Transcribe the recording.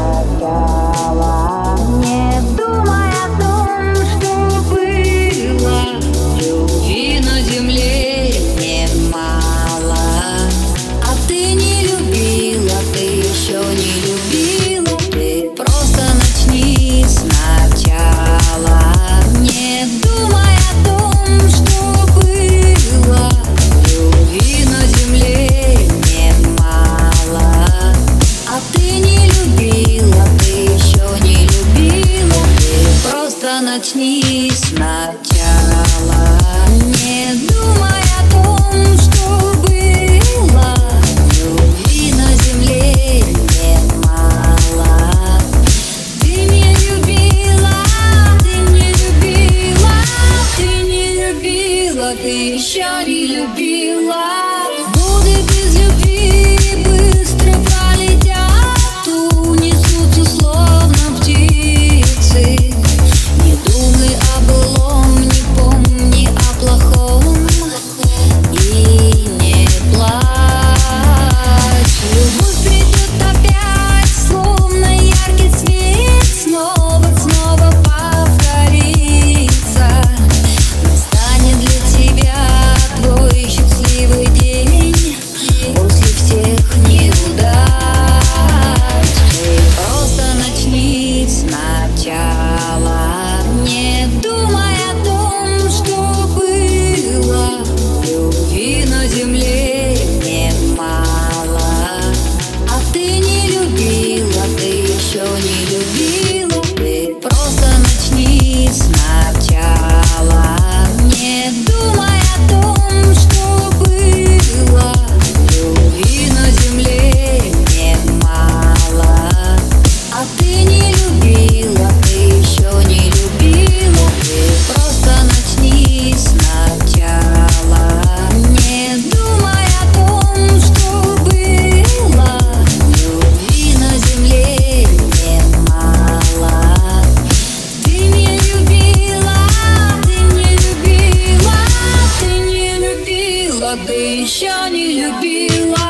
Agala. любила, ты еще не любила. Ты просто начни сначала. Не думай о том, что было. Любви на земле немало Ты не любила, ты не любила. Ты не любила, ты еще не любила. ты еще не любила.